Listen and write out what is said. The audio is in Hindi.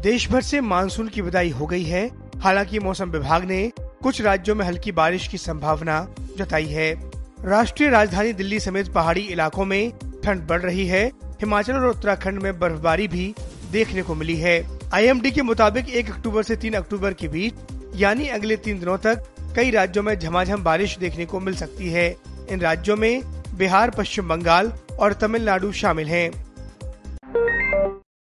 देश भर से मानसून की विदाई हो गई है। हालाँकि मौसम विभाग ने कुछ राज्यों में हल्की बारिश की संभावना जताई है। राष्ट्रीय राजधानी दिल्ली समेत पहाड़ी इलाकों में ठंड बढ़ रही है। हिमाचल और उत्तराखंड में बर्फबारी भी देखने को मिली है। आईएमडी के मुताबिक 1 अक्टूबर से 3 अक्टूबर के बीच, यानी अगले तीन दिनों तक, कई राज्यों में झमाझम बारिश देखने को मिल सकती है। इन राज्यों में बिहार, पश्चिम बंगाल और तमिलनाडु शामिल हैं।